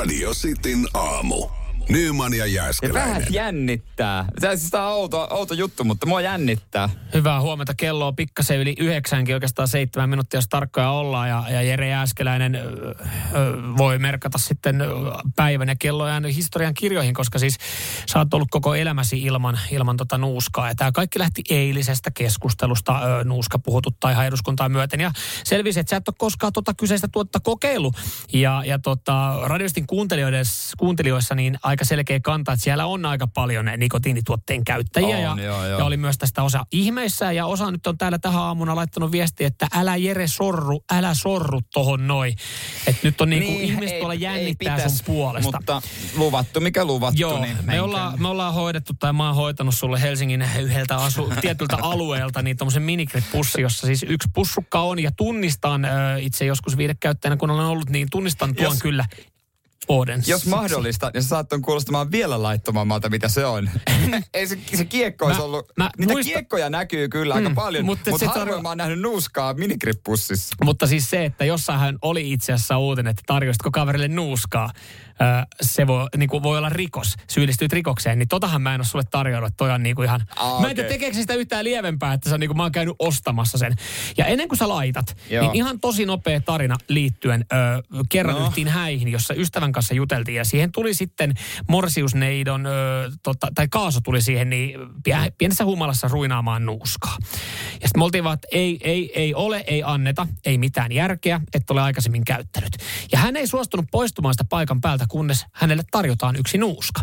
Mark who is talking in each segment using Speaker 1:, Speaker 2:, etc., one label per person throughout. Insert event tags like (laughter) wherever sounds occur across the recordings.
Speaker 1: Radio Cityn aamu. Nyman ja
Speaker 2: Ja vähän
Speaker 1: Jääskeläinen.
Speaker 2: jännittää. Tämä siis on outo, outo juttu, mutta mua jännittää.
Speaker 3: Hyvää huomenta. Kello on pikkasen yli yhdeksänkin, oikeastaan seitsemän minuuttia, jos tarkkoja ollaan. Ja, ja Jere Jääskeläinen ö, ö, voi merkata sitten päivän ja kellojen historian kirjoihin, koska siis sä oot ollut koko elämäsi ilman, ilman tota nuuskaa. Ja tämä kaikki lähti eilisestä keskustelusta. Ö, nuuska puhututtaa ihan eduskuntaa myöten. Ja selvisi, että sä et ole koskaan tota kyseistä tuotta kokeillut. Ja, ja tota, radiostin kuuntelijoissa, kuuntelijoissa niin aika selkeä kanta, että siellä on aika paljon nikotiinituotteen käyttäjiä.
Speaker 2: On,
Speaker 3: ja,
Speaker 2: joo, joo.
Speaker 3: ja oli myös tästä osa ihmeissä ja osa nyt on täällä tähän aamuna laittanut viestiä, että älä Jere sorru, älä sorru tohon noin. Että nyt on niinku niin, ihmiset tuolla jännittää
Speaker 2: pitäis,
Speaker 3: sun puolesta.
Speaker 2: Mutta luvattu, mikä luvattu,
Speaker 3: Joo,
Speaker 2: niin
Speaker 3: me ollaan, me ollaan hoidettu, tai mä oon hoitanut sulle Helsingin yhdeltä asu, (laughs) tietyltä alueelta niin tommosen minigrip-pussi, jossa siis yksi pussukka on, ja tunnistan itse joskus viidekäyttäjänä, kun olen ollut, niin tunnistan tuon
Speaker 2: Jos-
Speaker 3: kyllä Oden.
Speaker 2: Jos mahdollista, niin se saattaa kuulostamaan vielä laittomammalta, mitä se on. (laughs) Ei se, se kiekko olisi ollut...
Speaker 3: mä
Speaker 2: Niitä
Speaker 3: muistan-
Speaker 2: kiekkoja näkyy kyllä aika
Speaker 3: Mm,
Speaker 2: paljon,
Speaker 3: mutta
Speaker 2: mutta, harvoin
Speaker 3: tarko-
Speaker 2: mä oon nähnyt nuuskaa minigrippussissa.
Speaker 3: Mutta siis se, että jossain oli itse asiassa uutinen, että tarjoisitko kaverille nuuskaa, se voi, niin kuin voi olla rikos, syyllistyt rikokseen, niin totahan mä en ole sulle tarjonnut, toi on niin kuin ihan...
Speaker 2: Aa,
Speaker 3: mä en tiedä, tekeekö sitä yhtään lievempää, että se on niin kuin, mä oon käynyt ostamassa sen. Ja ennen kuin sä laitat,
Speaker 2: Joo.
Speaker 3: niin ihan tosi nopea tarina liittyen ö, kerran
Speaker 2: No.
Speaker 3: yhtiin häihin, jossa ystävän kanssa juteltiin ja siihen tuli sitten Morsiusneidon, ö, tota, tai Kaaso tuli siihen, niin pie- pienessä humalassa ruinaamaan nuuskaa. Ja sitten me oltiin vaan, että ei, ei, ei ole, ei anneta, ei mitään järkeä, että ole aikaisemmin käyttänyt. Ja hän ei suostunut poistumaan sitä paikan päältä, kunnes hänelle tarjotaan yksi nuuska.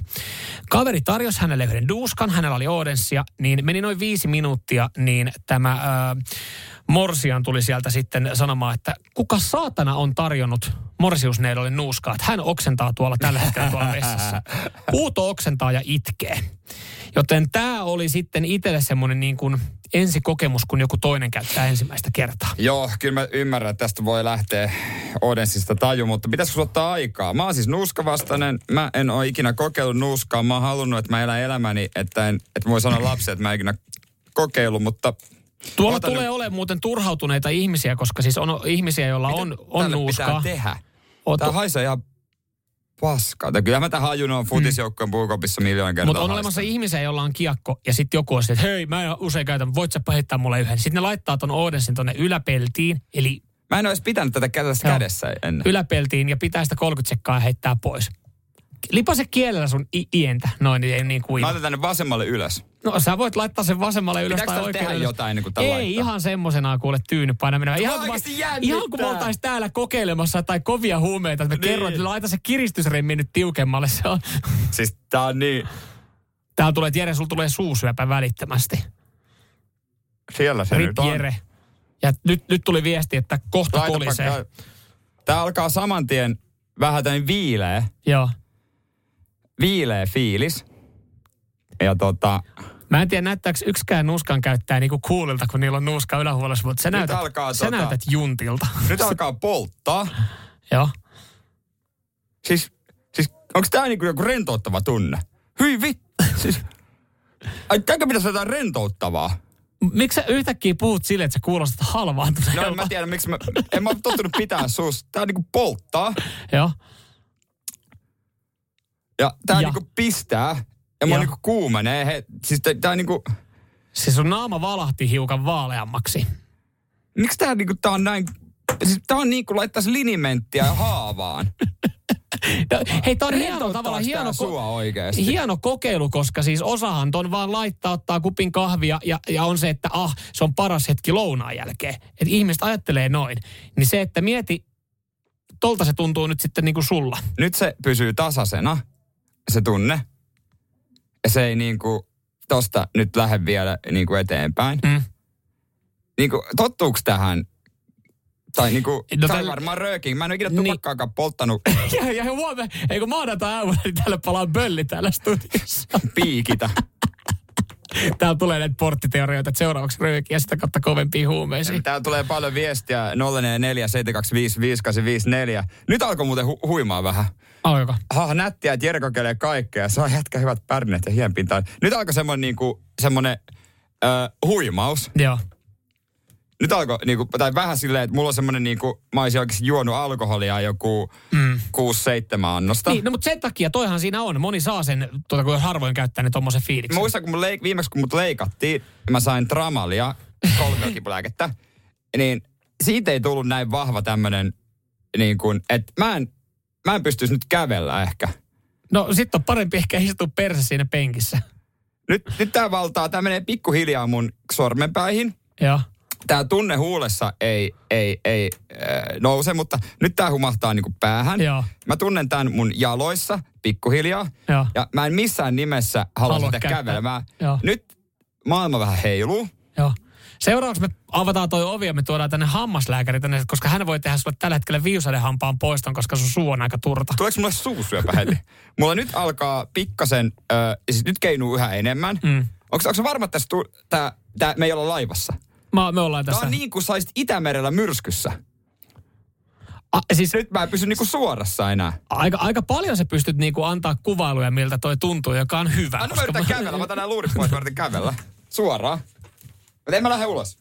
Speaker 3: Kaveri tarjosi hänelle yhden nuuskan, hänellä oli Odenssia, niin meni noin viisi minuuttia, niin tämä ää, Morsian tuli sieltä sitten sanomaan, että kuka saatana on tarjonnut Morsiusneidolle nuuskaa, että hän oksentaa tuolla tällä hetkellä tuolla vessassa. Huuto oksentaa ja itkee. Joten tämä oli sitten itselle semmoinen niin kuin ensikokemus, kun joku toinen käyttää ensimmäistä kertaa.
Speaker 2: Joo, kyllä mä ymmärrän, että tästä voi lähteä Odensista taju, mutta pitäisikö ottaa aikaa? Mä oon siis nuuskavastainen, mä en ole ikinä kokeillut nuuskaa, mä oon halunnut, että mä elän elämäni, että, en, että voi sanoa lapsi, että mä en ikinä kokeillut, mutta
Speaker 3: Tuolla
Speaker 2: Ota
Speaker 3: tulee
Speaker 2: nyt-
Speaker 3: olemaan muuten turhautuneita ihmisiä, koska siis on ihmisiä, joilla on, on
Speaker 2: tälle
Speaker 3: nuuskaa.
Speaker 2: pitää tehdä?
Speaker 3: Oot-
Speaker 2: Tää haisee ihan paskaa. Kyllä mä tähän hajun on futisjoukkojen puukopissa miljoona kertaa.
Speaker 3: Mutta on olemassa ihmisiä, joilla on kiekko, ja sitten joku on se, että hei, mä en usein käytä, voit sä heittää mulle yhden. Sitten ne laittaa ton Odensin tonne yläpeltiin, eli
Speaker 2: Mä en edes pitänyt tätä kädessä
Speaker 3: Joo.
Speaker 2: kädessä ennen.
Speaker 3: yläpeltiin, ja pitää sitä 30 sekkaa heittää pois. Lipase kielellä sun i- ientä, noin, niin ei niin
Speaker 2: Mä
Speaker 3: kuiva.
Speaker 2: otan tänne vasemmalle ylös.
Speaker 3: No sä voit laittaa sen vasemmalle ylös
Speaker 2: Pitääkö
Speaker 3: tai oikealle
Speaker 2: tehdä
Speaker 3: ylös.
Speaker 2: jotain ennen kuin
Speaker 3: Ei,
Speaker 2: laittaa?
Speaker 3: ihan semmoisenaan kuule tyyny painaminen. Ihan, kun, mä- ihan kun me oltais täällä kokeilemassa tai kovia huumeita, että mä
Speaker 2: Niin.
Speaker 3: kerron, että laita se kiristysremmi nyt tiukemmalle. Se on.
Speaker 2: Siis tää on niin...
Speaker 3: Täällä tulee, että Jere, sulla tulee suusyöpä välittömästi.
Speaker 2: Siellä se
Speaker 3: Rip
Speaker 2: nyt on.
Speaker 3: Jere. Ja nyt, nyt tuli viesti, että kohta kolisee.
Speaker 2: Tää alkaa saman tien vähän tämmöinen viileä,
Speaker 3: Joo.
Speaker 2: Viileä fiilis. Ja tota,
Speaker 3: Mä en tiedä, näyttääkö yksikään nuuskan käyttää niinku coolilta, kun niillä on nuuska ylähuolessa, mutta sä,
Speaker 2: Nyt
Speaker 3: näytät,
Speaker 2: alkaa
Speaker 3: sä
Speaker 2: tota-
Speaker 3: näytät juntilta.
Speaker 2: nyt alkaa polttaa. (laughs)
Speaker 3: Joo.
Speaker 2: Siis, siis onko tää niinku joku rentouttava tunne? Hyi vittu. (laughs) Siis, ai pitäisi jotain rentouttavaa?
Speaker 3: Miksi sä yhtäkkiä puhut silleen, että sä kuulostat halvaantuneelta?
Speaker 2: No en mä tiedä, miksi mä, en mä ole tottunut pitää suusta. Tää niinku polttaa (laughs)
Speaker 3: Joo.
Speaker 2: Ja tää
Speaker 3: Ja.
Speaker 2: niinku pistää. Ja mä
Speaker 3: Ja.
Speaker 2: niinku kuumenee. He, siis tää, tää niinku,
Speaker 3: Siis sun naama valahti hiukan vaaleammaksi.
Speaker 2: miksi tää niinku, tää on näin, siis tää on niinku laittaisi linimenttiä haavaan. (laughs)
Speaker 3: No, hei, tää on hieno tavallaan hieno,
Speaker 2: sua oikeesti?
Speaker 3: hieno kokeilu, koska siis osahan ton vaan laittaa, ottaa kupin kahvia ja, ja on se, että ah, se on paras hetki lounaan jälkeen. Että ihmiset ajattelee noin. Niin se, että mieti, tolta se tuntuu nyt sitten niinku sulla.
Speaker 2: Nyt se pysyy tasaisena, se tunne. Ja se ei niinku tosta nyt lähde vielä niinku eteenpäin.
Speaker 3: Mm.
Speaker 2: Niinku, tottuuks tähän? Tai niinku,
Speaker 3: No
Speaker 2: tai
Speaker 3: tällä-
Speaker 2: varmaan röökin. Mä en ole ikinä
Speaker 3: Niin.
Speaker 2: tupakkaakaan polttanut (laughs)
Speaker 3: Ja, ja huomenna, ei kun maanantai aamuna, niin täällä palaa bölli täällä studiossa.
Speaker 2: piikitä. (laughs)
Speaker 3: Täällä tulee näitä porttiteorioita, että seuraavaksi röökiä ja sitä kautta kovempia huumeisiin.
Speaker 2: Täällä tulee paljon viestiä 044 725 5854. Nyt alkoi muuten hu- huimaa vähän.
Speaker 3: Alkoiko?
Speaker 2: Ha, nättiä, että Jere kokeilee kaikkea. Saa jätkä hyvät pärnet ja hienpintaan. Nyt alkoi semmoinen niinku, semmoinen ö, huimaus.
Speaker 3: Joo.
Speaker 2: nyt alkoi, niinku, tai vähän silleen, että mulla on semmoinen, niinku, mä olisin oikeasti juonut alkoholia joku mm. 6-7 annosta.
Speaker 3: Niin, no mutta sen takia toihan siinä on. Moni saa sen, tuota, kun harvoin käyttää ne tommosen fiiliksen.
Speaker 2: Muistan, kun mun leik- viimeksi kun mut leikattiin, mä sain tramalia, kolmiokipulääkettä, (laughs) niin siitä ei tullut näin vahva tämmönen, niin kuin, että mä en, mä en pystyisi nyt kävellä ehkä.
Speaker 3: No sit on parempi ehkä istua perse siinä penkissä.
Speaker 2: Nyt, nyt tää valtaa, tää menee pikkuhiljaa mun sormenpäihin.
Speaker 3: Joo.
Speaker 2: Tää tunne huulessa ei, ei, ei äh, nouse, mutta nyt tää humahtaa niinku päähän.
Speaker 3: Joo.
Speaker 2: Mä tunnen tämän mun jaloissa pikkuhiljaa.
Speaker 3: Joo.
Speaker 2: Ja mä en missään nimessä halua
Speaker 3: Halua
Speaker 2: sitä
Speaker 3: käyttää.
Speaker 2: kävelemään.
Speaker 3: Joo.
Speaker 2: Nyt maailma vähän heiluu.
Speaker 3: Joo. Seuraavaksi me avataan toi ovi ja me tuodaan tänne hammaslääkäri tänne, koska hän voi tehdä sulle tällä hetkellä viusaiden hampaan poiston, koska sun suu on aika turta.
Speaker 2: Tuleeko mulle suusyöpä heti? (laughs) Mulla nyt alkaa pikkasen, äh, siis nyt keinuu yhä enemmän.
Speaker 3: Mm.
Speaker 2: Onko, onko varma, että tässä tu, tää, tää, me ei olla laivassa?
Speaker 3: Mä, me ollaan
Speaker 2: Tää
Speaker 3: tässä.
Speaker 2: on niin kuin saisit Itämerellä myrskyssä.
Speaker 3: A, siis
Speaker 2: Nyt mä en pysy niinku suorassa enää.
Speaker 3: aika, aika paljon sä pystyt niinku antaa kuvailuja, miltä toi tuntuu, joka on hyvä.
Speaker 2: Anna mä yritän kävellä. Mä nää luurit pois, mä yritän kävellä. Suoraan. Mutta en mä lähde ulos.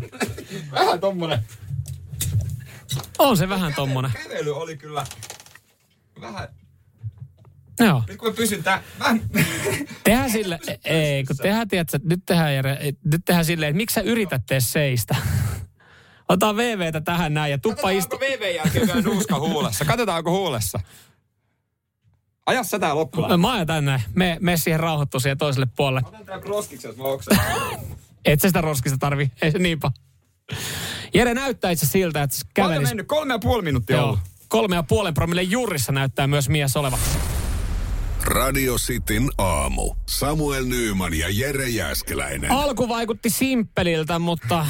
Speaker 2: (laughs) Vähän tommonen.
Speaker 3: On se vähän tommonen.
Speaker 2: Kävely oli kyllä vähän...
Speaker 3: Joo.
Speaker 2: Nyt kun mä pysyn tää... Vähän... (laughs)
Speaker 3: Tehdään sille, ei, kun tehdään, tiedätkö, nyt tehdään, Jere, nyt tehdään silleen, että miksi sä yrität tee seistä? (laughs) Ota VVtä tähän näin ja tuppa istu.
Speaker 2: VV jälkeen vielä nuuska huulessa? Katsotaanko huulessa? Aja sä tää loppuun.
Speaker 3: Mä ajan tänne. Me, me siihen rauhoittu siihen toiselle puolelle.
Speaker 2: Otan tää roskiksi, jos mä. (laughs)
Speaker 3: Et sä sitä roskista tarvi. Ei se niinpä. Jere näyttää itse siltä, että se
Speaker 2: Paljon
Speaker 3: kävelisi.
Speaker 2: mennyt? Kolme ja puoli minuuttia
Speaker 3: Joo.
Speaker 2: ollut.
Speaker 3: Kolme ja puolen promille jurissa näyttää myös mies oleva.
Speaker 1: Radio Cityn aamu. Samuel Nyyman ja Jere Jäskeläinen.
Speaker 3: Alku vaikutti simppeliltä, mutta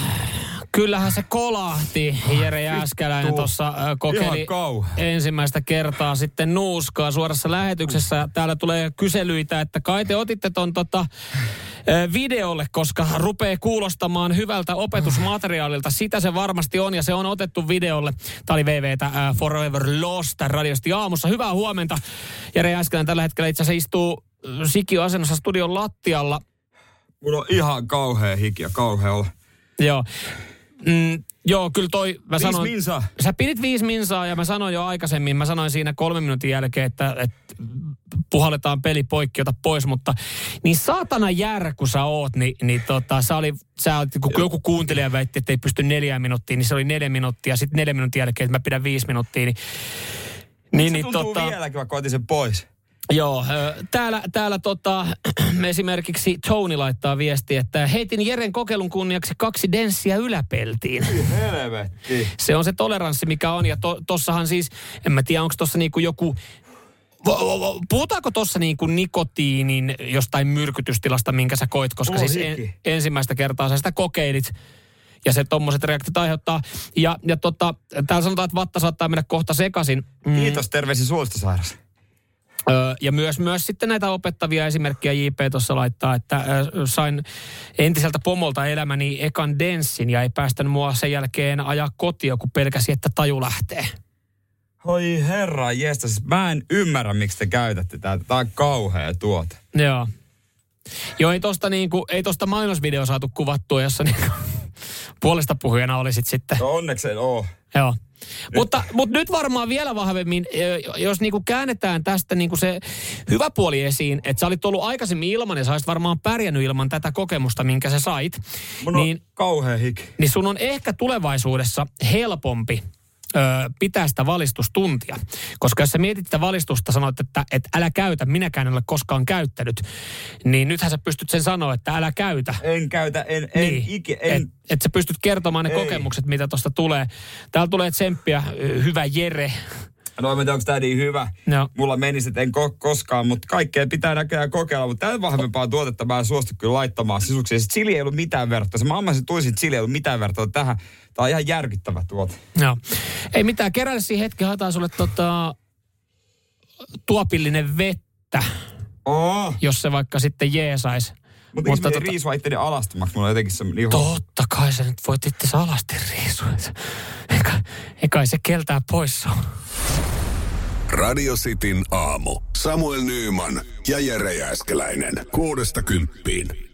Speaker 3: kyllähän se kolahti. Jere Jääskäläinen tuossa kokeili ensimmäistä kertaa sitten nuuskaa suorassa lähetyksessä. Täällä tulee kyselyitä, että kai te otitte ton tota, videolle, koska rupeaa kuulostamaan hyvältä opetusmateriaalilta. Sitä se varmasti on ja se on otettu videolle. Tämä oli VVtä äh, Forever Lost radiosti aamussa. Hyvää huomenta. Jere Jääskäläinen tällä hetkellä itse asiassa istuu sikioasennossa studion lattialla.
Speaker 2: Mulla on ihan kauhea hiki ja kauhea olla.
Speaker 3: Joo. Mm, joo, kyllä toi, mä
Speaker 2: Viisi
Speaker 3: sanoin,
Speaker 2: minsaa.
Speaker 3: sä pidit viisi minsaa ja mä sanoin jo aikaisemmin, mä sanoin siinä kolmen minuutin jälkeen, että, että puhalletaan peli poikki, ota pois, mutta niin saatana järä, kun sä oot, niin, niin tota, sä oli, sä olit, kun joku kuuntelija väitti, että ei pysty neljään minuuttiin, niin se oli neljä minuuttia, sitten neljä minuutin jälkeen, että mä pidän viisi minuuttia, niin, niin,
Speaker 2: se
Speaker 3: niin
Speaker 2: tuntuu
Speaker 3: tota,
Speaker 2: vieläkin, vaikka otin sen pois.
Speaker 3: Joo, täällä, täällä tota, (clears throat) esimerkiksi Tony laittaa viesti, että heitin Jeren kokeilun kunniaksi kaksi denssiä yläpeltiin.
Speaker 2: Helvetti.
Speaker 3: Se on se toleranssi, mikä on. Ja to, tossahan siis, en mä tiedä, onko tossa niinku joku... Puhutaanko tuossa niinku nikotiinin jostain myrkytystilasta, minkä sä koit, koska
Speaker 2: on
Speaker 3: siis en, ensimmäistä kertaa sä sitä kokeilit ja se tommoset reaktiot aiheuttaa. Ja, ja tota, täällä sanotaan, että vatta saattaa mennä kohta sekaisin. Mm,
Speaker 2: Kiitos, terveisin suolistosairas.
Speaker 3: Ja myös, myös sitten näitä opettavia esimerkkejä JP tuossa laittaa, että sain entiseltä pomolta elämäni ekan denssin ja ei päästänyt mua sen jälkeen ajaa kotia, kun pelkäsi, että taju lähtee.
Speaker 2: Oi herra, jestä, siis mä en ymmärrä, miksi te käytätte tätä. Tää on kauhea tuote.
Speaker 3: Joo. Joo, ei tosta, niinku, ei tosta mainosvideo saatu kuvattua, jossa niinku, (laughs) puolesta puhujana olisit sitten.
Speaker 2: No onneksi en oo.
Speaker 3: Joo. Mutta, mutta nyt varmaan vielä vahvemmin, jos niinku käännetään tästä niinku se hyvä puoli esiin, että sä olit ollut aikaisemmin ilman ja sä olisit varmaan pärjännyt ilman tätä kokemusta, minkä sä sait,
Speaker 2: Mun on
Speaker 3: niin,
Speaker 2: kauhea hiki.
Speaker 3: niin sun on ehkä tulevaisuudessa helpompi ö, pitää sitä valistustuntia. Koska jos sä mietit sitä valistusta, sanoit, että, että älä käytä, minäkään en ole koskaan käyttänyt, niin nythän sä pystyt sen sanoa, että älä käytä.
Speaker 2: En käytä, en, en
Speaker 3: Niin,
Speaker 2: en.
Speaker 3: Et, et sä pystyt kertomaan ne
Speaker 2: Ei.
Speaker 3: kokemukset, mitä tuosta tulee. Täällä tulee tsemppiä, hyvä Jere.
Speaker 2: No en tiedä, onko niin hyvä.
Speaker 3: No.
Speaker 2: Mulla menisi, että en ko- koskaan, mutta kaikkea pitää näköjään kokeilla. Mutta tämän vahvempaa tuotetta mä en suostu kyllä laittamaan sisuksi. Chili ei ollut mitään vertaa. Se mammaisen tuisin chili ei ollut mitään vertaa tähän. Tää on ihan järkyttävä tuote.
Speaker 3: Joo. Ei mitään, keräile siihen hetki, haetaan sulle tota, tuopillinen vettä,
Speaker 2: Oh.
Speaker 3: jos se vaikka sitten jeesais.
Speaker 2: Mutta, mutta tota... riisua itteni alastomaksi. Mulla on jotenkin se niin
Speaker 3: Totta kai sä nyt voit itse alasti riisua. Eikä, eikä se keltää pois ole.
Speaker 1: Radio Cityn aamu. Samuel Nyyman ja Jere Jäskeläinen. Kuudesta kymppiin.